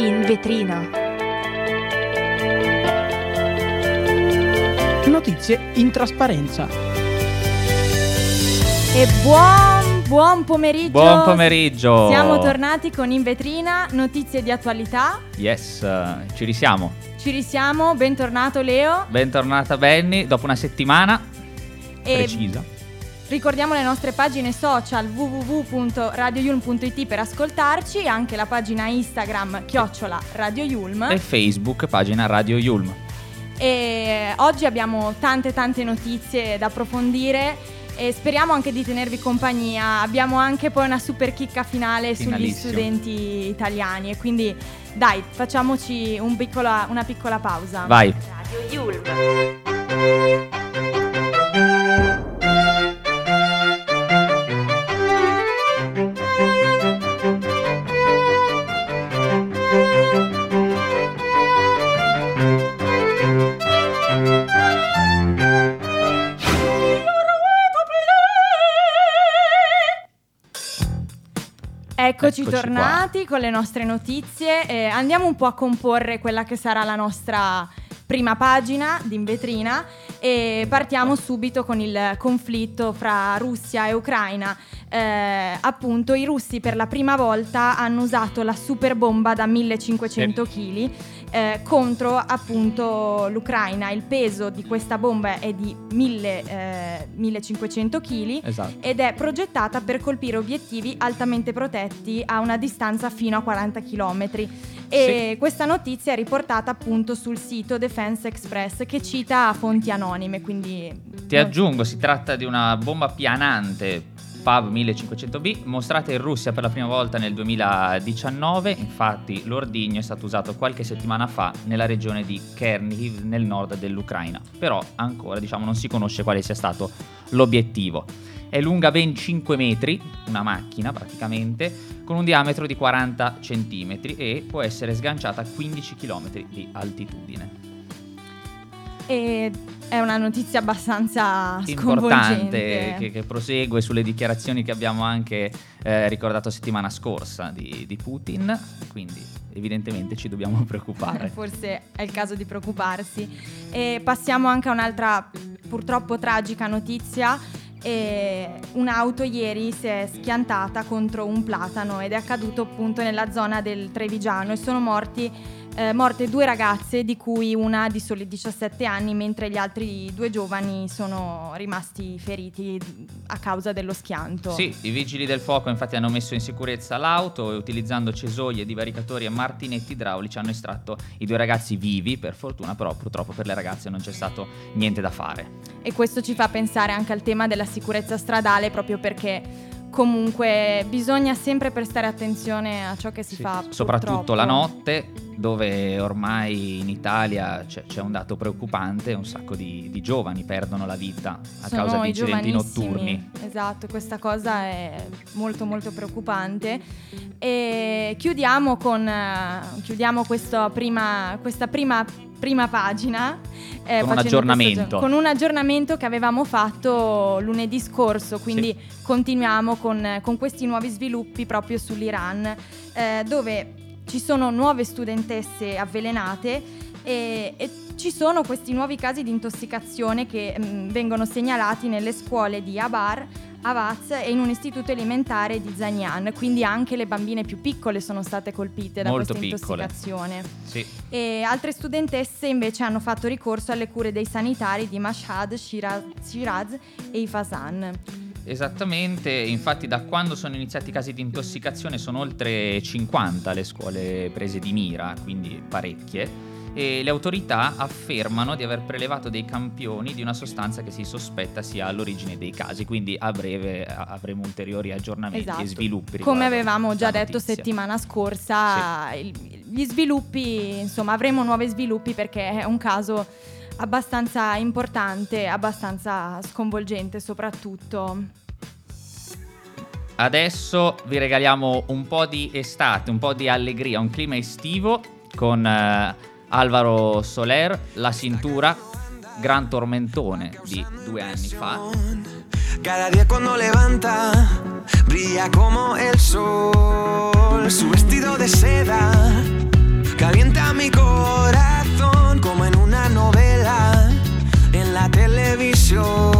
In vetrina. Notizie in trasparenza. E buon, buon pomeriggio. Buon pomeriggio. Siamo tornati con In vetrina, notizie di attualità. Yes, ci risiamo. Ci risiamo, bentornato Leo. Bentornata Benny, dopo una settimana E precisa. Ricordiamo le nostre pagine social www.radioyulm.it per ascoltarci, anche la pagina Instagram chiocciola Radio Yulm. E Facebook, pagina Radio Yulm. E oggi abbiamo tante tante notizie da approfondire e speriamo anche di tenervi compagnia. Abbiamo anche poi una super chicca finale sugli studenti italiani e quindi dai, facciamoci un piccola- una piccola pausa. Vai. Radio Yulm. Eccoci, Eccoci tornati con le nostre notizie. Eh, andiamo un po' a comporre quella che sarà la nostra prima pagina di in vetrina e partiamo subito con il conflitto fra Russia e Ucraina. Eh, appunto, i russi per la prima volta hanno usato la super bomba da 1500 kg eh, contro appunto l'Ucraina. Il peso di questa bomba è di 1000, eh, 1500 kg Esatto. ed è progettata per colpire obiettivi altamente protetti a una distanza fino a 40 km. E questa notizia è riportata appunto sul sito Defense Express che cita fonti anonime, quindi Ti aggiungo, si tratta di una bomba pianante PAV 1500B mostrata in Russia per la prima volta nel 2019, infatti l'ordigno è stato usato qualche settimana fa nella regione di Chernihiv nel nord dell'Ucraina, però ancora diciamo non si conosce quale sia stato l'obiettivo. È lunga ben 5 metri, una macchina praticamente, con un diametro di 40 cm e può essere sganciata a 15 km di altitudine. E è una notizia abbastanza importante sconvolgente. che, che prosegue sulle dichiarazioni che abbiamo anche eh, ricordato settimana scorsa di, di Putin, quindi evidentemente ci dobbiamo preoccupare. Forse è il caso di preoccuparsi. E passiamo anche a un'altra purtroppo tragica notizia. E un'auto ieri si è schiantata contro un platano ed è accaduto appunto nella zona del Trevigiano e sono morti, eh, morte due ragazze di cui una di soli 17 anni mentre gli altri due giovani sono rimasti feriti a causa dello schianto. Sì, i vigili del fuoco infatti hanno messo in sicurezza l'auto e utilizzando cesoie, divaricatori e martinetti idraulici hanno estratto i due ragazzi vivi, per fortuna, però purtroppo per le ragazze non c'è stato niente da fare. E questo ci fa pensare anche al tema della sicurezza stradale proprio perché comunque bisogna sempre prestare attenzione a ciò che si Sì, fa. soprattutto purtroppo. la notte, dove ormai in Italia c'è, c'è un dato preoccupante, un sacco di, di giovani perdono la vita a Sono causa di incidenti notturni. Esatto, questa cosa è molto molto preoccupante. E chiudiamo con eh, chiudiamo questa prima, questa prima, prima pagina. eh, Con un aggiornamento. questo con un aggiornamento che avevamo fatto lunedì scorso, quindi continuiamo con, con questi nuovi sviluppi proprio sull'Iran, eh, dove ci sono nuove studentesse avvelenate e, e ci sono questi nuovi casi di intossicazione che mm, vengono segnalati nelle scuole di Abar, Avaz e in un istituto elementare di Zagnan, quindi anche le bambine più piccole sono state colpite da Molto questa piccole. intossicazione. Sì. E altre studentesse invece hanno fatto ricorso alle cure dei sanitari di Mashhad, Shiraz, Shiraz e Ifazan. Esattamente, infatti da quando sono iniziati i casi di intossicazione sono oltre 50 le scuole prese di mira, quindi parecchie, e le autorità affermano di aver prelevato dei campioni di una sostanza che si sospetta sia all'origine dei casi, quindi a breve a- avremo ulteriori aggiornamenti Esatto. e sviluppi. Come avevamo già detto notizia. settimana scorsa, il- gli sviluppi, insomma, avremo nuovi sviluppi perché è un caso abbastanza importante, abbastanza sconvolgente soprattutto. Adesso vi regaliamo un po' di estate, un po' di allegria, un clima estivo con eh, Alvaro Soler, La Cintura, gran tormentone di due anni fa. Cada día cuando levanta, brilla como el sol. Su vestido de seda calienta mi corazón como en una novela en la televisión.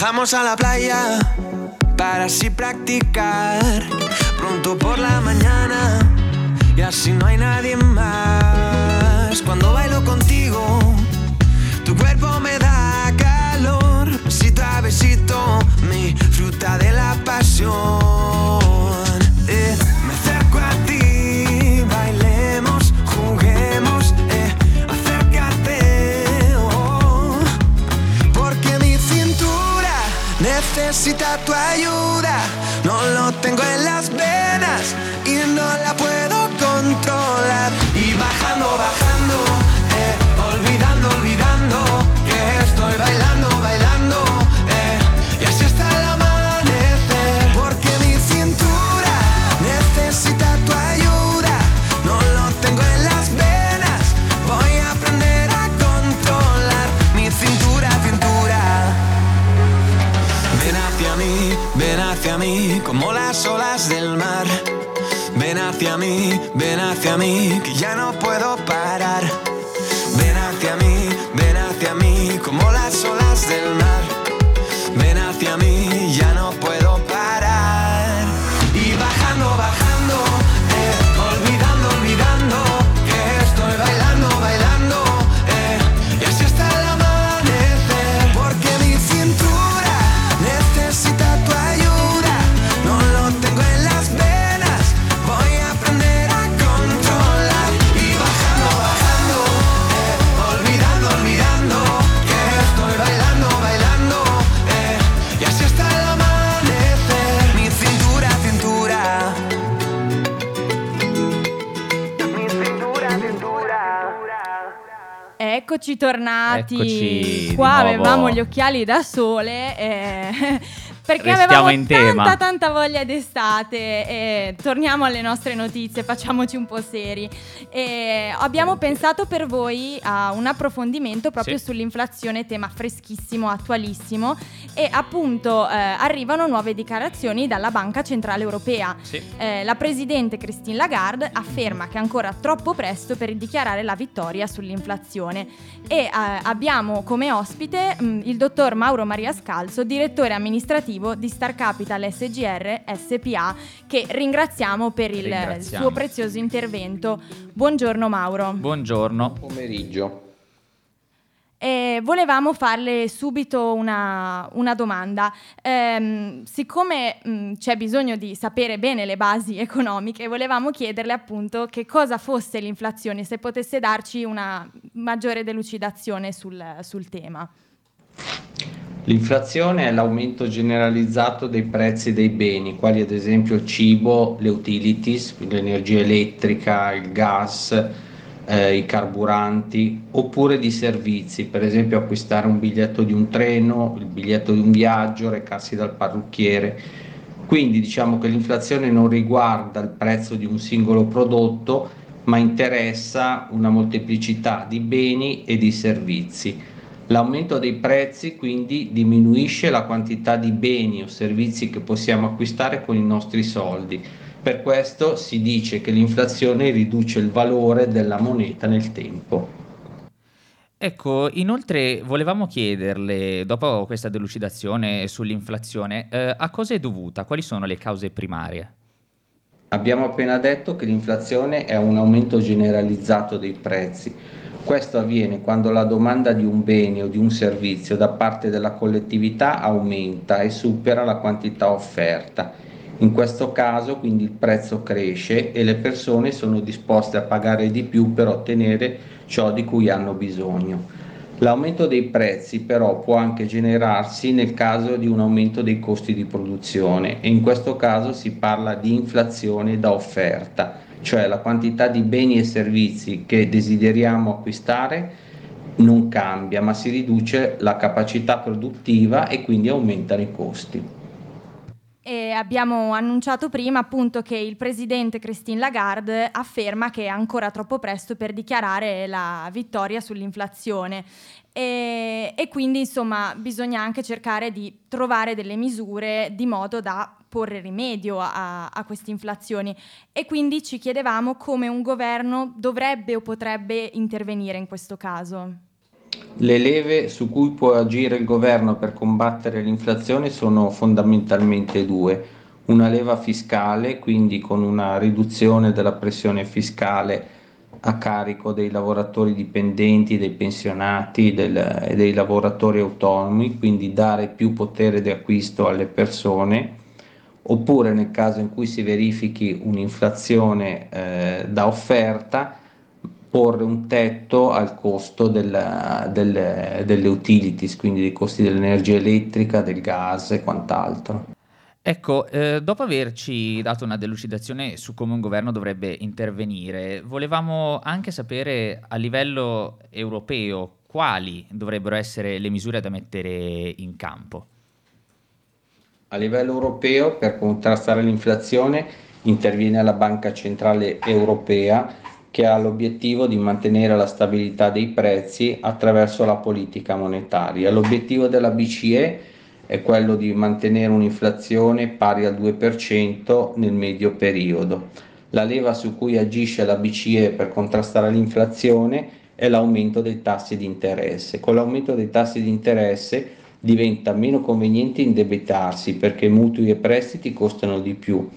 bajamos a la playa para así practicar pronto por la mañana y así no hay nadie más? Cuando bailo contigo, tu cuerpo me da calor, besito a besito, mi fruta de la pasión. Tu ayuda. No lo tengo en las venas y no la puedo ven hacia mí, que ya no puedo Eccoci tornati. Eccoci Qua avevamo gli occhiali da sole. eh, perché Restiamo avevamo in tanta tema. tanta voglia d'estate e torniamo alle nostre notizie, facciamoci un po' seri. E abbiamo pensato per voi a un approfondimento proprio Sì. sull'inflazione, tema freschissimo, attualissimo e appunto eh, arrivano nuove dichiarazioni dalla Banca Centrale Europea. Sì. Eh, la presidente Christine Lagarde afferma che è ancora troppo presto per dichiarare la vittoria sull'inflazione e eh, abbiamo come ospite mh, il dottor Mauro Maria Scalzo, direttore amministrativo di Star Capital SGR SPA, che ringraziamo per il Ringraziamo. suo prezioso intervento. Buongiorno Mauro. Buongiorno. pomeriggio. E volevamo farle subito una, una domanda. Ehm, siccome mh, c'è bisogno di sapere bene le basi economiche, volevamo chiederle appunto che cosa fosse l'inflazione, se potesse darci una maggiore delucidazione sul, sul tema. L'inflazione è l'aumento generalizzato dei prezzi dei beni, quali ad esempio il cibo, le utilities, l'energia elettrica, il gas, eh, i carburanti, oppure di servizi, per esempio acquistare un biglietto di un treno, il biglietto di un viaggio, recarsi dal parrucchiere. Quindi diciamo che l'inflazione non riguarda il prezzo di un singolo prodotto, ma interessa una molteplicità di beni e di servizi. L'aumento dei prezzi quindi diminuisce la quantità di beni o servizi che possiamo acquistare con i nostri soldi. Per questo si dice che l'inflazione riduce il valore della moneta nel tempo. Ecco, inoltre volevamo chiederle, dopo questa delucidazione sull'inflazione, eh, a cosa è dovuta? Quali sono le cause primarie? Abbiamo appena detto che l'inflazione è un aumento generalizzato dei prezzi. Questo avviene quando la domanda di un bene o di un servizio da parte della collettività aumenta e supera la quantità offerta. In questo caso quindi il prezzo cresce e le persone sono disposte a pagare di più per ottenere ciò di cui hanno bisogno. L'aumento dei prezzi però può anche generarsi nel caso di un aumento dei costi di produzione e in questo caso si parla di inflazione da offerta, cioè la quantità di beni e servizi che desideriamo acquistare non cambia, ma si riduce la capacità produttiva e quindi aumentano i costi. E abbiamo annunciato prima appunto che il presidente Christine Lagarde afferma che è ancora troppo presto per dichiarare la vittoria sull'inflazione e, e quindi insomma bisogna anche cercare di trovare delle misure di modo da porre rimedio a, a queste inflazioni e quindi ci chiedevamo come un governo dovrebbe o potrebbe intervenire in questo caso. Le leve su cui può agire il governo per combattere l'inflazione sono fondamentalmente due. Una leva fiscale, quindi con una riduzione della pressione fiscale a carico dei lavoratori dipendenti, dei pensionati del, e dei lavoratori autonomi, quindi dare più potere di acquisto alle persone, oppure nel caso in cui si verifichi un'inflazione eh, da offerta, porre un tetto al costo della, delle, delle utilities, quindi dei costi dell'energia elettrica, del gas e quant'altro. Ecco, eh, dopo averci dato una delucidazione su come un governo dovrebbe intervenire, volevamo anche sapere a livello europeo quali dovrebbero essere le misure da mettere in campo. A livello europeo, per contrastare l'inflazione, interviene la Banca Centrale Europea che ha l'obiettivo di mantenere la stabilità dei prezzi attraverso la politica monetaria. L'obiettivo della BCE è quello di mantenere un'inflazione pari al 2% nel medio periodo. La leva su cui agisce la BCE per contrastare l'inflazione è l'aumento dei tassi di interesse. Con l'aumento dei tassi di interesse diventa meno conveniente indebitarsi perché mutui e prestiti costano di più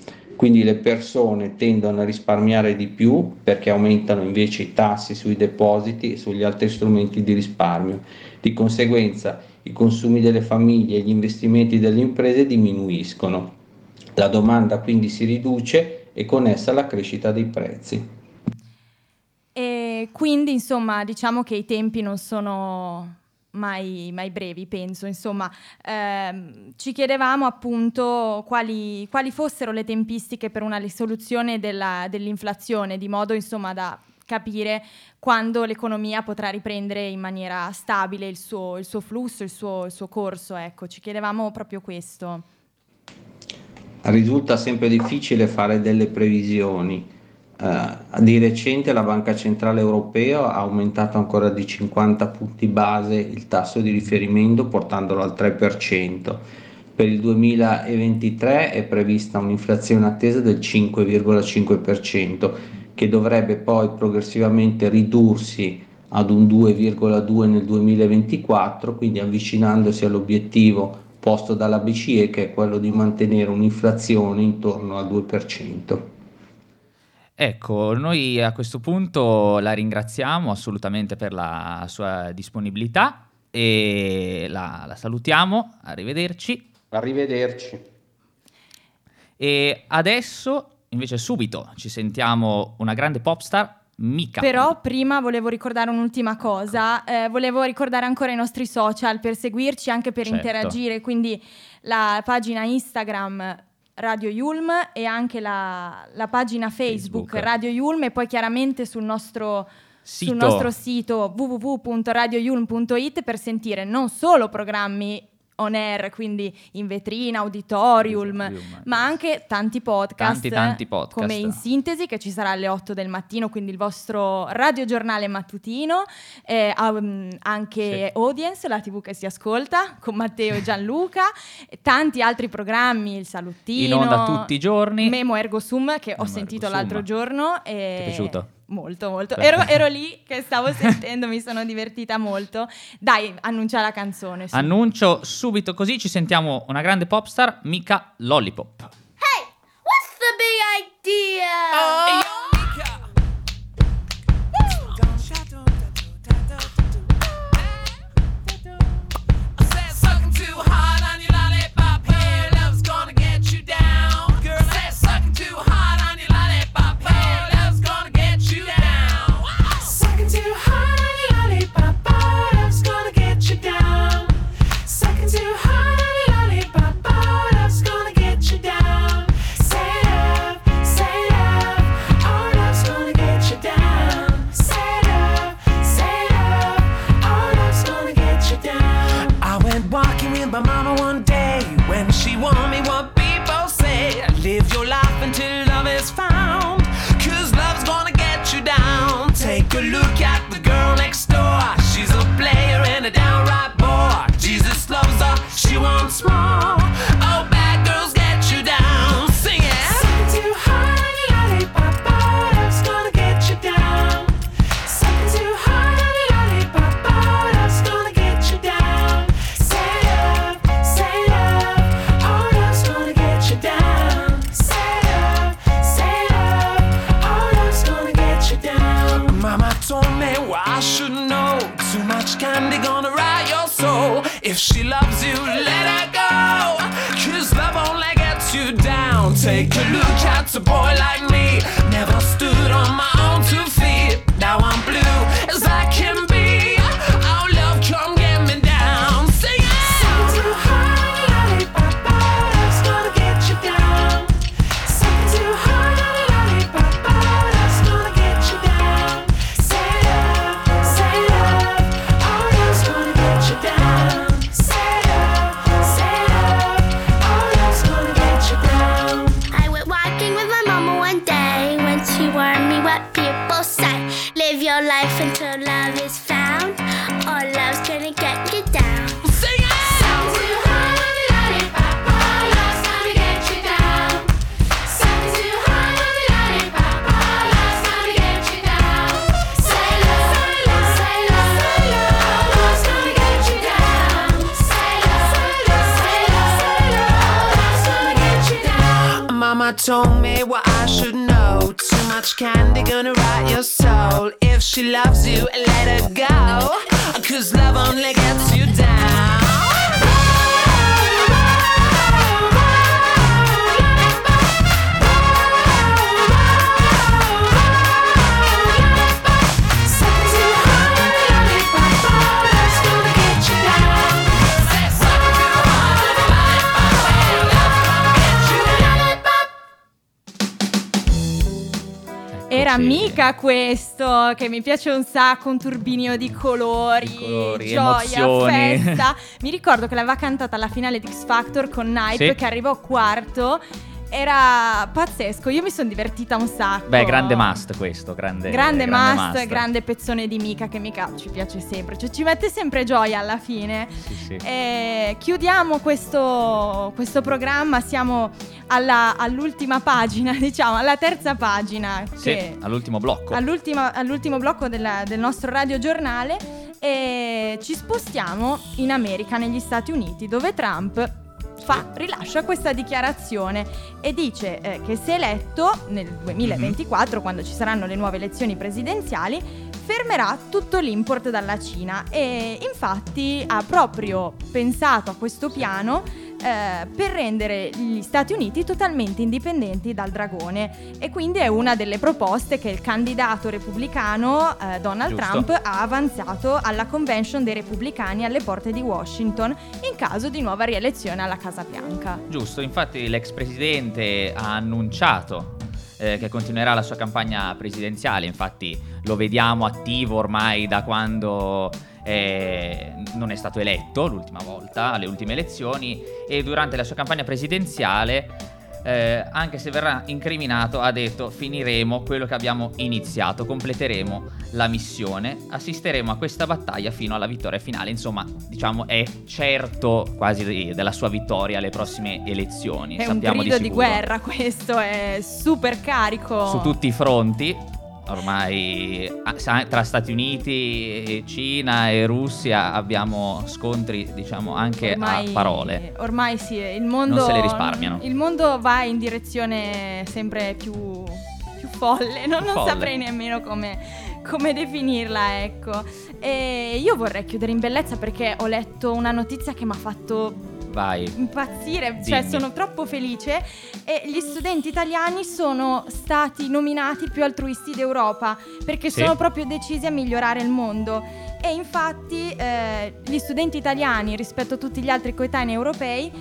quindi le persone tendono a risparmiare di più perché aumentano invece i tassi sui depositi e sugli altri strumenti di risparmio. Di conseguenza i consumi delle famiglie e gli investimenti delle imprese diminuiscono. La domanda quindi si riduce e con essa la crescita dei prezzi. E quindi insomma diciamo che i tempi non sono mai, mai brevi, penso. Insomma, ehm, ci chiedevamo appunto quali, quali, fossero le tempistiche per una risoluzione della, dell'inflazione, di modo insomma da capire quando l'economia potrà riprendere in maniera stabile il suo, il suo flusso, il suo, il suo corso. Ecco, ci chiedevamo proprio questo. Risulta sempre difficile fare delle previsioni Uh, di recente la Banca Centrale Europea ha aumentato ancora di 50 punti base il tasso di riferimento portandolo al 3%. Per il 2023 è prevista un'inflazione attesa del 5,5% che dovrebbe poi progressivamente ridursi ad un 2,2 nel 2024, quindi avvicinandosi all'obiettivo posto dalla BCE che è quello di mantenere un'inflazione intorno al 2%. Ecco, noi a questo punto la ringraziamo assolutamente per la sua disponibilità e la, la salutiamo, arrivederci. Arrivederci. E adesso, invece subito, ci sentiamo una grande popstar Mica. Però prima volevo ricordare un'ultima cosa, eh, volevo ricordare ancora i nostri social per seguirci, anche per certo. interagire, quindi la pagina Instagram Radio Yulm e anche la, la pagina Facebook, Facebook, Radio Yulm e poi chiaramente sul nostro, sito. sul nostro sito www.radioyulm.it per sentire non solo programmi on air, quindi in vetrina, auditorium, auditorium ma anche tanti podcast, tanti, tanti podcast, come in sintesi che ci sarà alle 8 del mattino, quindi il vostro radiogiornale mattutino, eh, um, anche sì. Audience, la tv che si ascolta, con Matteo e Gianluca, tanti altri programmi, il Saluttino, in onda tutti i giorni, Memo Ergo Sum che Memo ho sentito l'altro giorno. E... Ti è piaciuto? Molto, molto. Ero, ero, lì che stavo sentendo, mi sono divertita molto. Dai, annuncia la canzone. Su. Annuncio subito così, ci sentiamo una grande popstar, mica Lollipop. Hey, what's the big idea? Oh. Live your life. Told me what I should know. Too much candy gonna rot your soul. If she loves you, let her go. Cause love only gets you down. Era Sì. mica questo che mi piace un sacco, un turbinio di colori, Di colori, gioia, emozioni. festa. Mi ricordo che l'aveva cantata alla finale di X Factor con Nipe Sì. che arrivò quarto. Era pazzesco, io mi sono divertita un sacco. Beh, grande must questo, grande, Grande, grande must, grande pezzone di Mika che Mika ci piace sempre, cioè ci mette sempre gioia alla fine. Sì, sì. E chiudiamo questo, questo programma, siamo alla- all'ultima pagina, diciamo, alla terza pagina. Sì, all'ultimo blocco. all'ultimo blocco della- del nostro radiogiornale e ci spostiamo in America, negli Stati Uniti, dove Trump fa, rilascia questa dichiarazione e dice eh, che se eletto nel 2024, quando ci saranno le nuove elezioni presidenziali, fermerà tutto l'import dalla Cina e infatti ha proprio pensato a questo piano eh, per rendere gli Stati Uniti totalmente indipendenti dal dragone e quindi è una delle proposte che il candidato repubblicano eh, Donald Giusto. Trump ha avanzato alla convention dei repubblicani alle porte di Washington in caso di nuova rielezione alla Casa Bianca. Giusto, infatti l'ex presidente ha annunciato eh, che continuerà la sua campagna presidenziale, infatti lo vediamo attivo ormai da quando eh, non è stato eletto l'ultima volta, alle ultime elezioni, e durante la sua campagna presidenziale, eh, anche se verrà incriminato, ha detto finiremo quello che abbiamo iniziato, completeremo la missione, assisteremo a questa battaglia fino alla vittoria finale, insomma diciamo è certo quasi de- della sua vittoria alle prossime elezioni. È un sappiamo grido di, sicuro. guerra questo, è super carico. Su tutti i fronti, ormai ah, tra Stati Uniti, e Cina e Russia abbiamo scontri, diciamo, anche a parole. Ormai sì, il mondo. Non se le risparmiano. Il mondo va in direzione sempre più, più folle. Non, non Folle. saprei nemmeno come, come definirla, ecco. E io vorrei chiudere in bellezza perché ho letto una notizia che mi ha fatto Vai. impazzire, cioè Dimmi. sono troppo felice e gli studenti italiani sono stati nominati più altruisti d'Europa perché Sì. sono proprio decisi a migliorare il mondo e infatti eh, gli studenti italiani rispetto a tutti gli altri coetanei europei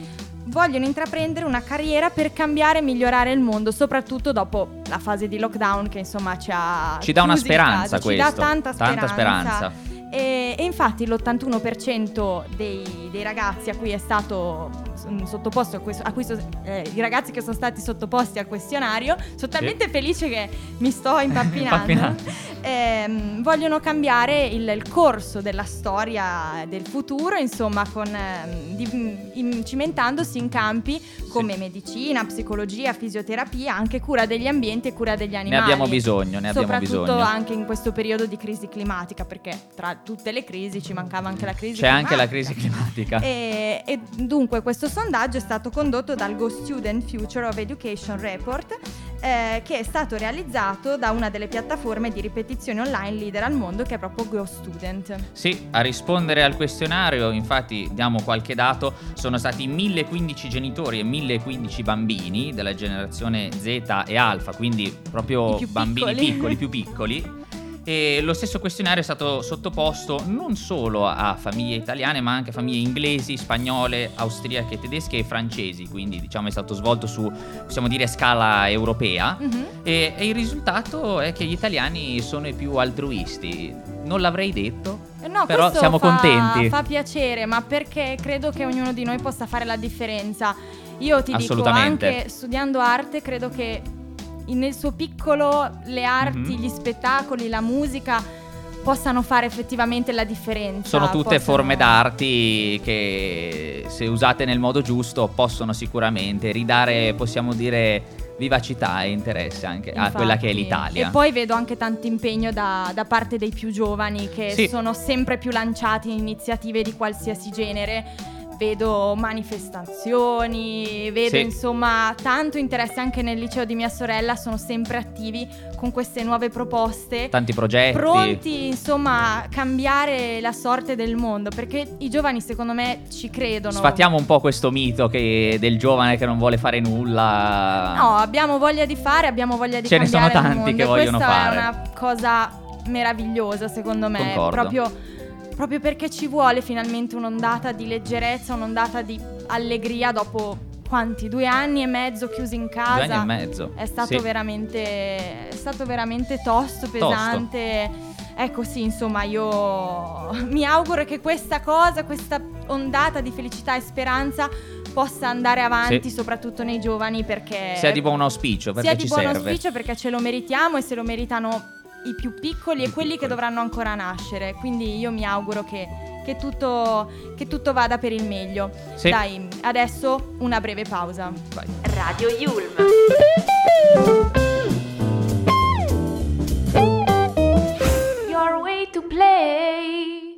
vogliono intraprendere una carriera per cambiare e migliorare il mondo, soprattutto dopo la fase di lockdown che insomma ci ha Ci dà una chiusi in speranza casa, ci dà questo, tanta tanta speranza. E, e infatti l'81% dei, dei ragazzi a cui è stato sottoposto a, questo- a cui so- eh, i ragazzi che sono stati sottoposti al questionario, sono talmente felice che mi sto impappinando. Ehm, vogliono cambiare il, il corso della storia del futuro, insomma, con, ehm, di- in- cimentandosi in campi come medicina, psicologia, fisioterapia, anche cura degli ambienti e cura degli Ne animali. abbiamo bisogno, ne abbiamo Soprattutto bisogno. anche in questo periodo di crisi climatica, perché tra tutte le crisi ci mancava anche la crisi C'è anche la climatica. crisi climatica. E, e dunque questo sondaggio è stato condotto dal Go Student Future of Education Report eh, che è stato realizzato da una delle piattaforme di ripetizione online leader al mondo che è proprio Go Student. Sì, a rispondere al questionario, infatti diamo qualche dato, sono stati 1015 genitori e 1015 bambini della generazione Z e Alfa, quindi proprio bambini piccoli, più piccoli. E lo stesso questionario è stato sottoposto non solo a famiglie italiane, ma anche a famiglie inglesi, spagnole, austriache, tedesche e francesi, quindi diciamo è stato svolto su, possiamo dire, scala europea. Mhm. E, e il risultato è che gli italiani sono i più altruisti. Non l'avrei detto, Eh, No, però siamo fa- contenti. Fa piacere, ma perché credo che ognuno di noi possa fare la differenza. Io ti dico anche studiando arte, credo che nel suo piccolo le arti, Mhm. gli spettacoli, la musica possano fare effettivamente la differenza. Sono tutte possano- forme d'arti che se usate nel modo giusto possono sicuramente ridare, possiamo dire, vivacità e interesse anche a quella che è Infatti. l'Italia. E poi vedo anche tanto impegno da, da parte dei più giovani che Sì. sono sempre più lanciati in iniziative di qualsiasi genere. Vedo manifestazioni, vedo Sì. insomma tanto interesse anche nel liceo di mia sorella, sono sempre attivi con queste nuove proposte. Tanti progetti. Pronti insomma a cambiare la sorte del mondo perché i giovani secondo me ci credono. Sfattiamo un po' questo mito che- del giovane che non vuole fare nulla. No, abbiamo voglia di fare, abbiamo voglia di Ce ne sono cambiare il tanti mondo che vogliono questa fare. è una cosa meravigliosa secondo me, Concordo. proprio, proprio perché ci vuole finalmente un'ondata di leggerezza, un'ondata di allegria dopo quanti? Due anni e mezzo chiusi in casa. Due anni e mezzo. È stato, Sì. veramente, è stato veramente tosto, pesante. Ecco sì, insomma, io mi auguro che questa cosa, questa ondata di felicità e speranza possa andare avanti, Sì. soprattutto nei giovani, perché Sia di buon auspicio perché sia di ci buon serve. auspicio perché ce lo meritiamo e se lo meritano i più piccoli e quelli che dovranno ancora nascere. Quindi io mi auguro che, che tutto, che tutto vada per il meglio. Sì. Dai, adesso una breve pausa. Vai. Radio Yulm. Your way to play.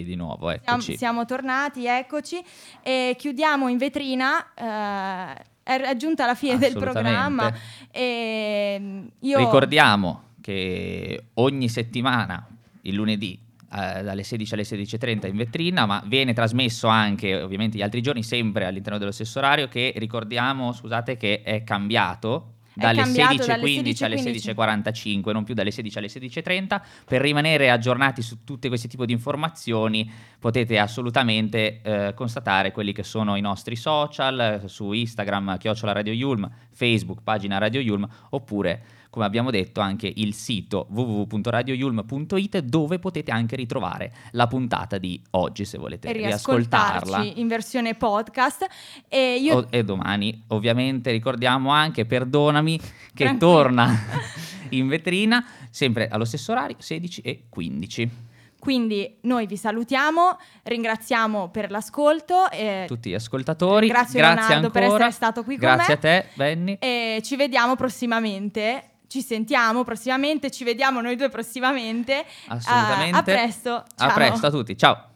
Di nuovo, Siamo, eccoci. siamo tornati, eccoci. E chiudiamo in vetrina. eh, è raggiunta la fine del programma. E io Ricordiamo che ogni settimana, il lunedì, eh, dalle 16 alle 16.30 in vetrina, ma viene trasmesso anche ovviamente gli altri giorni, sempre all'interno dello stesso orario, che ricordiamo, scusate, che è cambiato. Dalle cambiato 16.15 dalle alle 16.15. 16.45, non più dalle 16 alle 16.30. Per rimanere aggiornati su tutte questi tipi di informazioni, potete assolutamente eh, constatare quelli che sono i nostri social, su Instagram, chiocciola Radio Yulm, Facebook, pagina Radio Yulm, oppure, come abbiamo detto, anche il sito www.radioyulm.it dove potete anche ritrovare la puntata di oggi, se volete e riascoltarla. in versione podcast. E io O- e domani, ovviamente, ricordiamo anche, perdonami, che Tranquillo. torna in vetrina, sempre allo stesso orario, 16 e 15. Quindi noi vi salutiamo, ringraziamo per l'ascolto e, Tutti gli ascoltatori, grazie Leonardo per ancora. essere stato qui con Grazie me. a te, Benny. e ci vediamo prossimamente. Ci sentiamo prossimamente, ci vediamo noi due prossimamente. Assolutamente. A, a presto. A ciao. presto a tutti, ciao.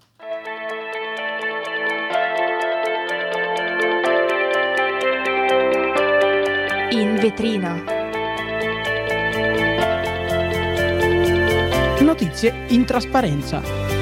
In vetrina. Notizie in trasparenza.